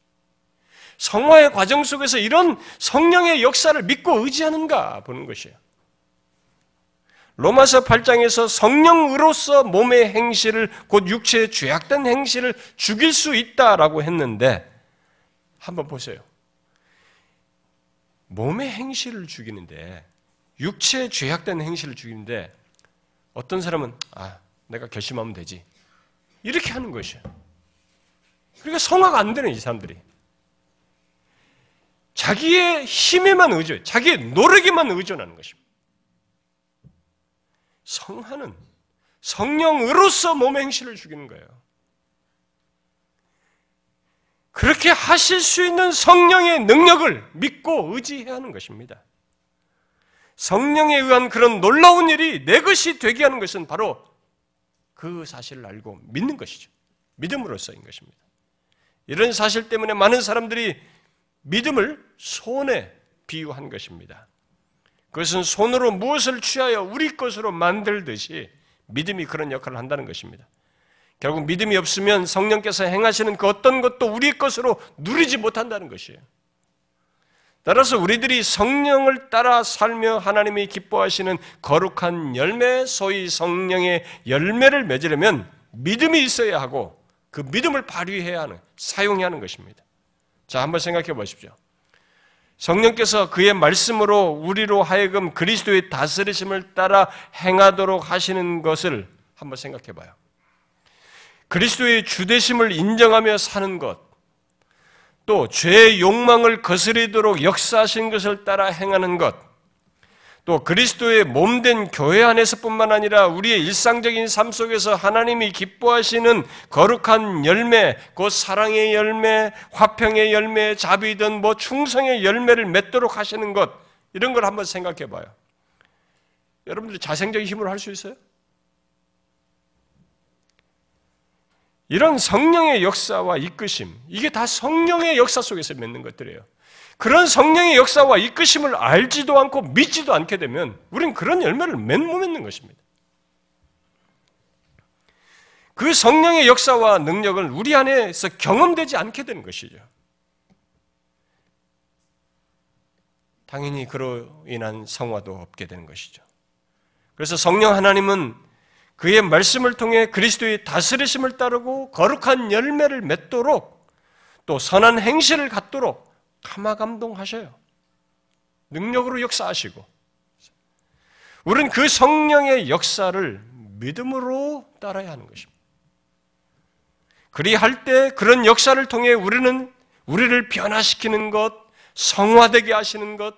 성화의 과정 속에서 이런 성령의 역사를 믿고 의지하는가 보는 것이에요. 로마서 8장에서 성령으로서 몸의 행실을 곧 육체의 죄악된 행실을 죽일 수 있다라고 했는데 한번 보세요. 몸의 행실을 죽이는데 육체의 죄악된 행실을 죽이는데 어떤 사람은 아 내가 결심하면 되지 이렇게 하는 것이에요. 그러니까 성화가 안 되는 이 사람들이 자기의 힘에만 의존, 자기의 노력에만 의존하는 것입니다. 성화는 성령으로서 몸의 행실을 죽이는 거예요. 그렇게 하실 수 있는 성령의 능력을 믿고 의지해야 하는 것입니다. 성령에 의한 그런 놀라운 일이 내 것이 되게 하는 것은 바로 그 사실을 알고 믿는 것이죠. 믿음으로서인 것입니다. 이런 사실 때문에 많은 사람들이 믿음을 손에 비유한 것입니다. 그것은 손으로 무엇을 취하여 우리 것으로 만들듯이 믿음이 그런 역할을 한다는 것입니다. 결국 믿음이 없으면 성령께서 행하시는 그 어떤 것도 우리 것으로 누리지 못한다는 것이에요. 따라서 우리들이 성령을 따라 살며 하나님이 기뻐하시는 거룩한 열매, 소위 성령의 열매를 맺으려면 믿음이 있어야 하고 그 믿음을 발휘해야 하는, 사용해야 하는 것입니다. 자, 한번 생각해 보십시오. 성령께서 그의 말씀으로 우리로 하여금 그리스도의 다스리심을 따라 행하도록 하시는 것을 한번 생각해 봐요. 그리스도의 주대심을 인정하며 사는 것, 또 죄의 욕망을 거스리도록 역사하신 것을 따라 행하는 것, 또 그리스도의 몸된 교회 안에서뿐만 아니라 우리의 일상적인 삶 속에서 하나님이 기뻐하시는 거룩한 열매, 그 사랑의 열매, 화평의 열매, 자비든 뭐 충성의 열매를 맺도록 하시는 것 이런 걸 한번 생각해 봐요. 여러분들 자생적인 힘으로 할 수 있어요? 이런 성령의 역사와 이끄심, 이게 다 성령의 역사 속에서 맺는 것들이에요. 그런 성령의 역사와 이끄심을 알지도 않고 믿지도 않게 되면 우리는 그런 열매를 못 맺는 것입니다. 그 성령의 역사와 능력을 우리 안에서 경험되지 않게 되는 것이죠. 당연히 그로 인한 성화도 없게 되는 것이죠. 그래서 성령 하나님은 그의 말씀을 통해 그리스도의 다스리심을 따르고 거룩한 열매를 맺도록 또 선한 행실을 갖도록 감화 감동하셔요. 능력으로 역사하시고 우리는 그 성령의 역사를 믿음으로 따라야 하는 것입니다. 그리할 때 그런 역사를 통해 우리는 우리를 변화시키는 것, 성화되게 하시는 것,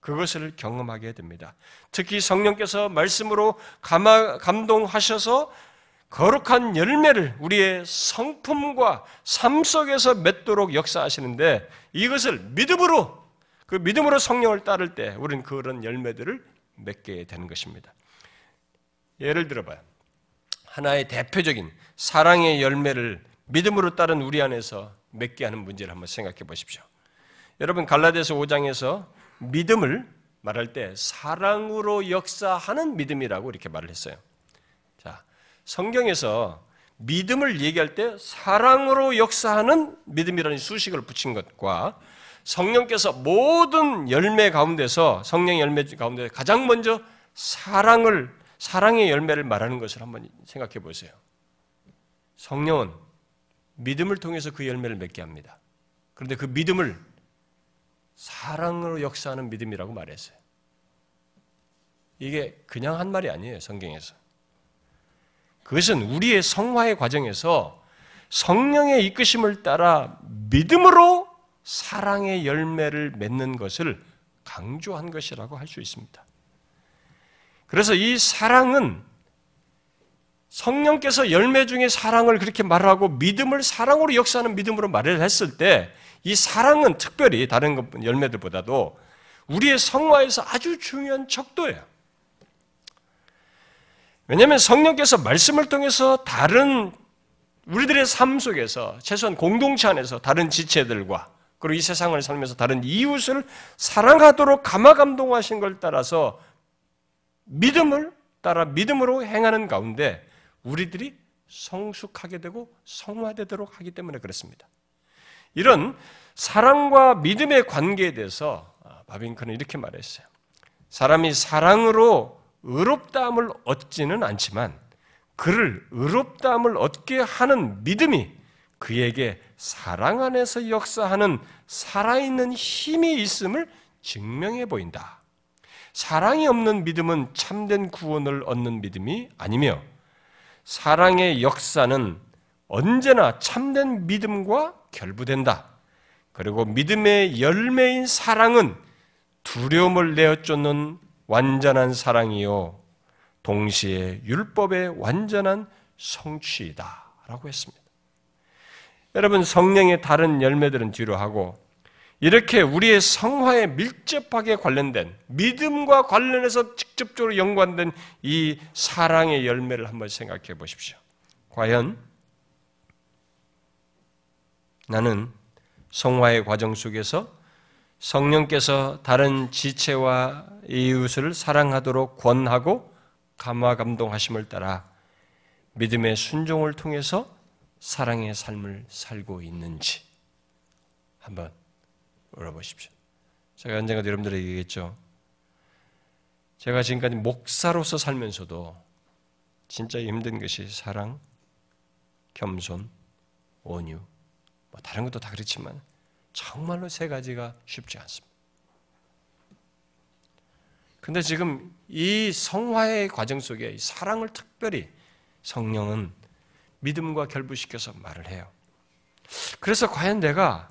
그것을 경험하게 됩니다. 특히 성령께서 말씀으로 감동하셔서 거룩한 열매를 우리의 성품과 삶 속에서 맺도록 역사하시는데 이것을 믿음으로 그 믿음으로 성령을 따를 때 우리는 그런 열매들을 맺게 되는 것입니다. 예를 들어봐요. 하나의 대표적인 사랑의 열매를 믿음으로 따른 우리 안에서 맺게 하는 문제를 한번 생각해 보십시오. 여러분 갈라디아서 5장에서 믿음을 말할 때 사랑으로 역사하는 믿음이라고 이렇게 말을 했어요. 자, 성경에서 믿음을 얘기할 때 사랑으로 역사하는 믿음이라는 수식을 붙인 것과 성령께서 모든 열매 가운데서 성령의 열매 가운데 가장 먼저 사랑을 사랑의 열매를 말하는 것을 한번 생각해 보세요. 성령은 믿음을 통해서 그 열매를 맺게 합니다. 그런데 그 믿음을 사랑으로 역사하는 믿음이라고 말했어요. 이게 그냥 한 말이 아니에요, 성경에서. 그것은 우리의 성화의 과정에서 성령의 이끄심을 따라 믿음으로 사랑의 열매를 맺는 것을 강조한 것이라고 할 수 있습니다. 그래서 이 사랑은 성령께서 열매 중에 사랑을 그렇게 말하고 믿음을 사랑으로 역사하는 믿음으로 말을 했을 때 이 사랑은 특별히 다른 열매들보다도 우리의 성화에서 아주 중요한 척도예요. 왜냐하면 성령께서 말씀을 통해서 다른 우리들의 삶 속에서 최소한 공동체 안에서 다른 지체들과 그리고 이 세상을 살면서 다른 이웃을 사랑하도록 감화 감동하신 걸 따라서 믿음을 따라 믿음으로 행하는 가운데 우리들이 성숙하게 되고 성화되도록 하기 때문에 그렇습니다. 이런 사랑과 믿음의 관계에 대해서 아, 바빙크는 이렇게 말했어요. 사람이 사랑으로 의롭다함을 얻지는 않지만 그를 의롭다함을 얻게 하는 믿음이 그에게 사랑 안에서 역사하는 살아있는 힘이 있음을 증명해 보인다. 사랑이 없는 믿음은 참된 구원을 얻는 믿음이 아니며 사랑의 역사는 언제나 참된 믿음과 결부된다. 그리고 믿음의 열매인 사랑은 두려움을 내어 쫓는 완전한 사랑이요. 동시에 율법의 완전한 성취이다. 라고 했습니다. 여러분, 성령의 다른 열매들은 뒤로 하고, 이렇게 우리의 성화에 밀접하게 관련된 믿음과 관련해서 직접적으로 연관된 이 사랑의 열매를 한번 생각해 보십시오. 과연 나는 성화의 과정 속에서 성령께서 다른 지체와 이웃을 사랑하도록 권하고 감화 감동하심을 따라 믿음의 순종을 통해서 사랑의 삶을 살고 있는지 한번 물어보십시오. 제가 언젠가 여러분들에게 얘기했죠. 제가 지금까지 목사로서 살면서도 진짜 힘든 것이 사랑, 겸손, 온유, 뭐 다른 것도 다 그렇지만 정말로 세 가지가 쉽지 않습니다. 근데 지금 이 성화의 과정 속에 사랑을 특별히 성령은 믿음과 결부시켜서 말을 해요. 그래서 과연 내가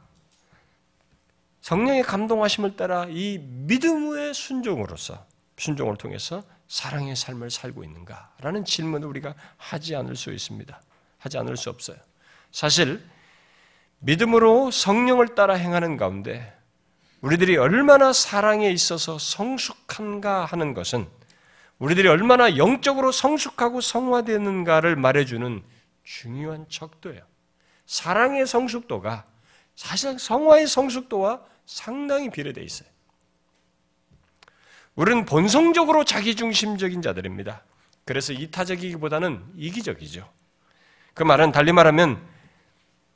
성령의 감동하심을 따라 이 믿음의 순종으로서 순종을 통해서 사랑의 삶을 살고 있는가라는 질문을 우리가 하지 않을 수 있습니다. 하지 않을 수 없어요. 사실 믿음으로 성령을 따라 행하는 가운데 우리들이 얼마나 사랑에 있어서 성숙한가 하는 것은 우리들이 얼마나 영적으로 성숙하고 성화되는가를 말해주는 중요한 척도예요. 사랑의 성숙도가 사실상 성화의 성숙도와 상당히 비례되어 있어요. 우리는 본성적으로 자기중심적인 자들입니다. 그래서 이타적이기보다는 이기적이죠. 그 말은 달리 말하면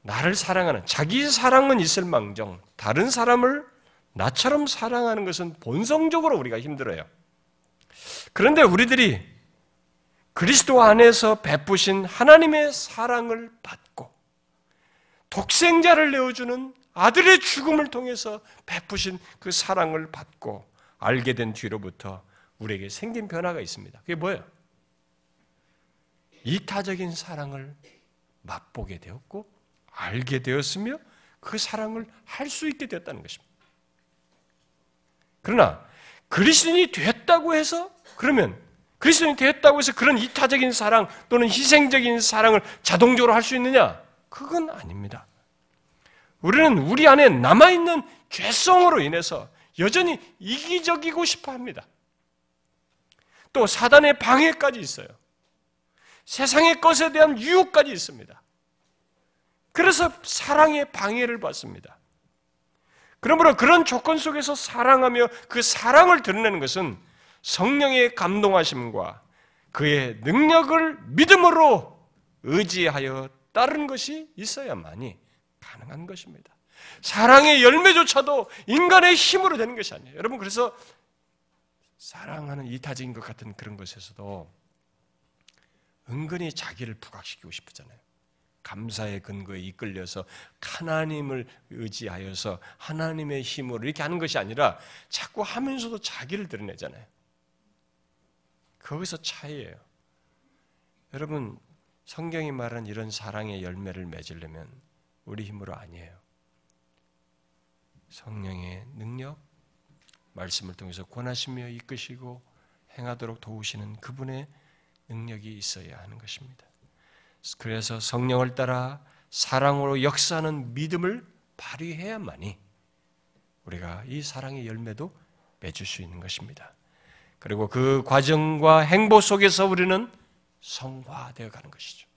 나를 사랑하는 자기 사랑은 있을 망정 다른 사람을 나처럼 사랑하는 것은 본성적으로 우리가 힘들어요. 그런데 우리들이 그리스도 안에서 베푸신 하나님의 사랑을 받고 독생자를 내어주는 아들의 죽음을 통해서 베푸신 그 사랑을 받고 알게 된 뒤로부터 우리에게 생긴 변화가 있습니다. 그게 뭐예요? 이타적인 사랑을 맛보게 되었고 알게 되었으며 그 사랑을 할 수 있게 되었다는 것입니다. 그러나 그리스도인이 됐다고 해서 그러면 그리스도인이 됐다고 해서 그런 이타적인 사랑 또는 희생적인 사랑을 자동적으로 할 수 있느냐? 그건 아닙니다. 우리는 우리 안에 남아있는 죄성으로 인해서 여전히 이기적이고 싶어 합니다. 또 사단의 방해까지 있어요. 세상의 것에 대한 유혹까지 있습니다. 그래서 사랑의 방해를 받습니다. 그러므로 그런 조건 속에서 사랑하며 그 사랑을 드러내는 것은 성령의 감동하심과 그의 능력을 믿음으로 의지하여 따른 것이 있어야만이 가능한 것입니다. 사랑의 열매조차도 인간의 힘으로 되는 것이 아니에요. 여러분, 그래서 사랑하는 이타적인 것 같은 그런 것에서도 은근히 자기를 부각시키고 싶잖아요. 감사의 근거에 이끌려서 하나님을 의지하여서 하나님의 힘으로 이렇게 하는 것이 아니라 자꾸 하면서도 자기를 드러내잖아요. 거기서 차이예요. 여러분, 성경이 말한 이런 사랑의 열매를 맺으려면 우리 힘으로 아니에요. 성령의 능력, 말씀을 통해서 권하시며 이끄시고 행하도록 도우시는 그분의 능력이 있어야 하는 것입니다. 그래서 성령을 따라 사랑으로 역사하는 믿음을 발휘해야만이 우리가 이 사랑의 열매도 맺을 수 있는 것입니다. 그리고 그 과정과 행보 속에서 우리는 성화되어 가는 것이죠.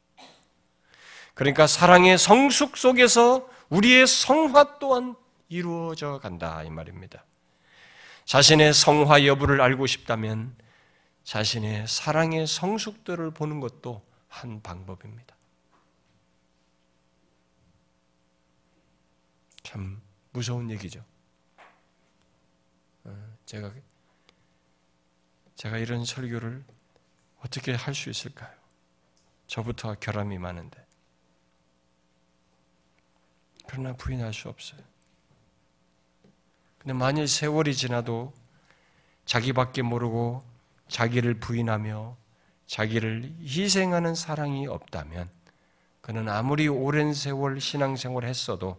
그러니까 사랑의 성숙 속에서 우리의 성화 또한 이루어져 간다 이 말입니다. 자신의 성화 여부를 알고 싶다면 자신의 사랑의 성숙도를 보는 것도 한 방법입니다. 참 무서운 얘기죠. 어, 제가 제가 이런 설교를 어떻게 할 수 있을까요? 저부터 결함이 많은데. 그러나 부인할 수 없어요. 근데 만일 세월이 지나도 자기밖에 모르고 자기를 부인하며 자기를 희생하는 사랑이 없다면 그는 아무리 오랜 세월 신앙생활을 했어도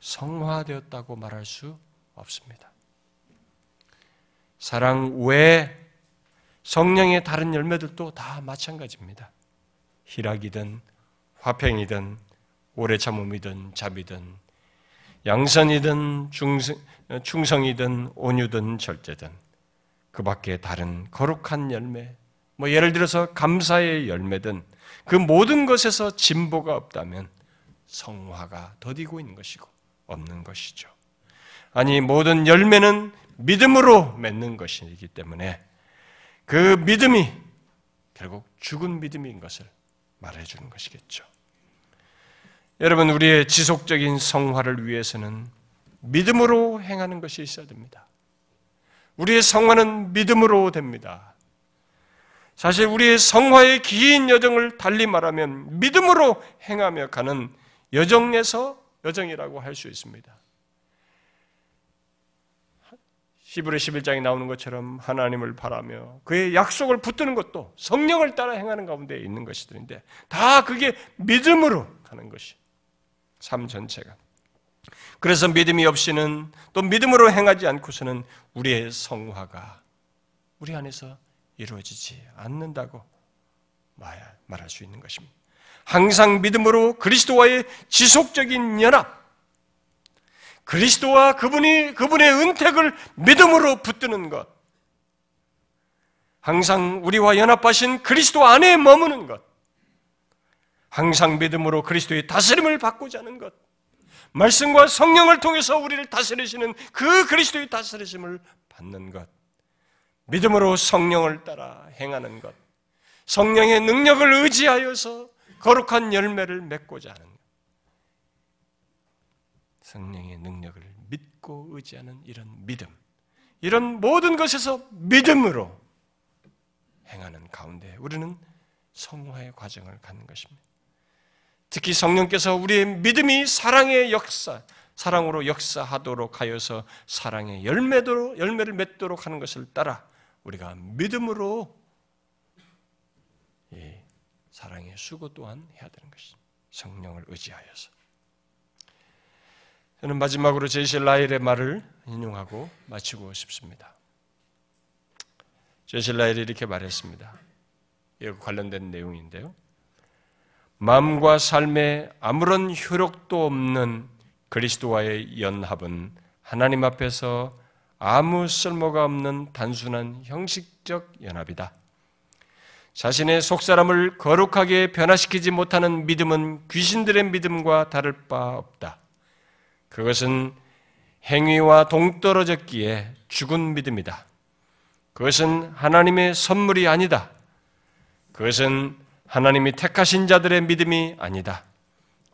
성화되었다고 말할 수 없습니다. 사랑 외에 성령의 다른 열매들도 다 마찬가지입니다. 희락이든 화평이든 오래 참음이든 자비든 양선이든 충성이든 온유든 절제든 그 밖에 다른 거룩한 열매, 뭐 예를 들어서 감사의 열매든 그 모든 것에서 진보가 없다면 성화가 더디고 있는 것이고 없는 것이죠. 아니 모든 열매는 믿음으로 맺는 것이기 때문에 그 믿음이 결국 죽은 믿음인 것을 말해 주는 것이겠죠. 여러분, 우리의 지속적인 성화를 위해서는 믿음으로 행하는 것이 있어야 됩니다. 우리의 성화는 믿음으로 됩니다. 사실 우리의 성화의 긴 여정을 달리 말하면 믿음으로 행하며 가는 여정에서 여정이라고 할 수 있습니다. 히브리 11장에 나오는 것처럼 하나님을 바라며 그의 약속을 붙드는 것도 성령을 따라 행하는 가운데 있는 것이들인데 다 그게 믿음으로 가는 것이 삶 전체가. 그래서 믿음이 없이는 또 믿음으로 행하지 않고서는 우리의 성화가 우리 안에서 이루어지지 않는다고 말할 수 있는 것입니다. 항상 믿음으로 그리스도와의 지속적인 연합, 그리스도와 그분이 그분의 은택을 믿음으로 붙드는 것. 항상 우리와 연합하신 그리스도 안에 머무는 것. 항상 믿음으로 그리스도의 다스림을 받고자 하는 것. 말씀과 성령을 통해서 우리를 다스리시는 그 그리스도의 다스리심을 받는 것. 믿음으로 성령을 따라 행하는 것. 성령의 능력을 의지하여서 거룩한 열매를 맺고자 하는 것. 성령의 능력을 믿고 의지하는 이런 믿음, 이런 모든 것에서 믿음으로 행하는 가운데 우리는 성화의 과정을 갖는 것입니다. 특히 성령께서 우리의 믿음이 사랑의 역사, 사랑으로 역사하도록 하여서 사랑의 열매도 열매를 맺도록 하는 것을 따라 우리가 믿음으로 이 사랑의 수고 또한 해야 되는 것입니다. 성령을 의지하여서. 저는 마지막으로 제시 라일의 말을 인용하고 마치고 싶습니다. 제시 라일이 이렇게 말했습니다. 이거 관련된 내용인데요. 마음과 삶에 아무런 효력도 없는 그리스도와의 연합은 하나님 앞에서 아무 쓸모가 없는 단순한 형식적 연합이다. 자신의 속사람을 거룩하게 변화시키지 못하는 믿음은 귀신들의 믿음과 다를 바 없다. 그것은 행위와 동떨어졌기에 죽은 믿음이다. 그것은 하나님의 선물이 아니다. 그것은 하나님이 택하신 자들의 믿음이 아니다.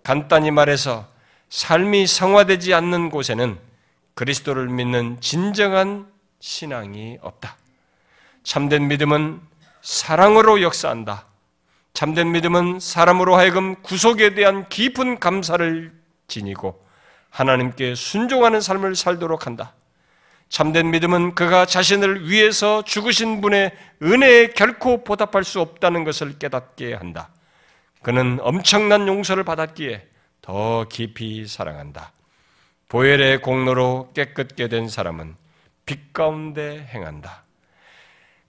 간단히 말해서 삶이 성화되지 않는 곳에는 그리스도를 믿는 진정한 신앙이 없다. 참된 믿음은 사랑으로 역사한다. 참된 믿음은 사람으로 하여금 구속에 대한 깊은 감사를 지니고 하나님께 순종하는 삶을 살도록 한다. 참된 믿음은 그가 자신을 위해서 죽으신 분의 은혜에 결코 보답할 수 없다는 것을 깨닫게 한다. 그는 엄청난 용서를 받았기에 더 깊이 사랑한다. 보혈의 공로로 깨끗게 된 사람은 빛 가운데 행한다.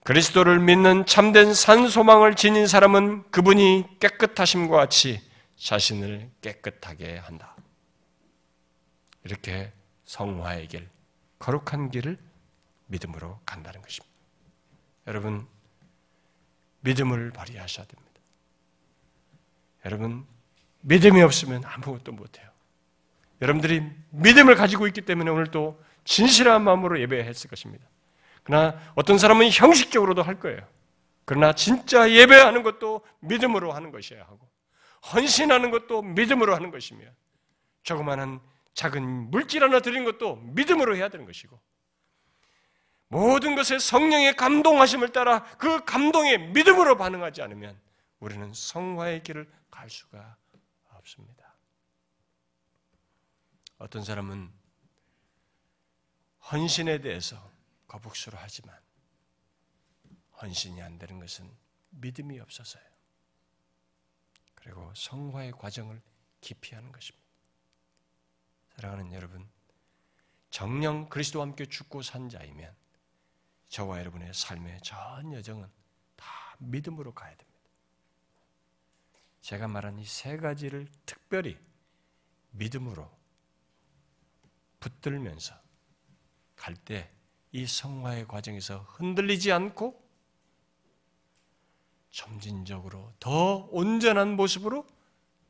그리스도를 믿는 참된 산 소망을 지닌 사람은 그분이 깨끗하심과 같이 자신을 깨끗하게 한다. 이렇게 성화의 길, 거룩한 길을 믿음으로 간다는 것입니다. 여러분, 믿음을 발휘하셔야 됩니다. 여러분, 믿음이 없으면 아무것도 못해요. 여러분들이 믿음을 가지고 있기 때문에 오늘도 진실한 마음으로 예배했을 것입니다. 그러나 어떤 사람은 형식적으로도 할 거예요. 그러나 진짜 예배하는 것도 믿음으로 하는 것이어야 하고, 헌신하는 것도 믿음으로 하는 것이며, 조그마한 작은 물질 하나 드리는 것도 믿음으로 해야 되는 것이고 모든 것에 성령의 감동하심을 따라 그 감동에 믿음으로 반응하지 않으면 우리는 성화의 길을 갈 수가 없습니다. 어떤 사람은 헌신에 대해서 거북스러 하지만 헌신이 안 되는 것은 믿음이 없어서요. 그리고 성화의 과정을 기피하는 것입니다. 사랑하는 여러분, 정령 그리스도와 함께 죽고 산 자이면 저와 여러분의 삶의 전 여정은 다 믿음으로 가야 됩니다. 제가 말한 이 세 가지를 특별히 믿음으로 붙들면서 갈 때 이 성화의 과정에서 흔들리지 않고 점진적으로 더 온전한 모습으로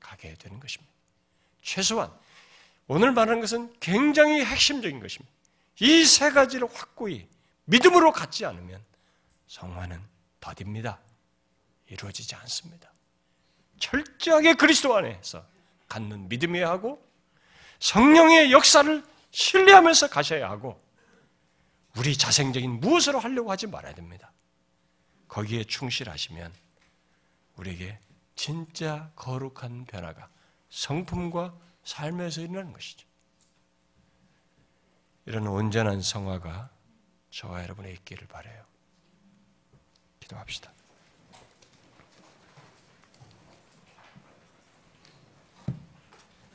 가게 되는 것입니다. 최소한 오늘 말하는 것은 굉장히 핵심적인 것입니다. 이 세 가지를 확고히 믿음으로 갖지 않으면 성화는 더딥니다. 이루어지지 않습니다. 철저하게 그리스도 안에서 갖는 믿음이어야 하고 성령의 역사를 신뢰하면서 가셔야 하고 우리 자생적인 무엇으로 하려고 하지 말아야 됩니다. 거기에 충실하시면 우리에게 진짜 거룩한 변화가 성품과 삶에서 일어나는 것이죠. 이런 온전한 성화가 저와 여러분의 있기를 바래요. 기도합시다.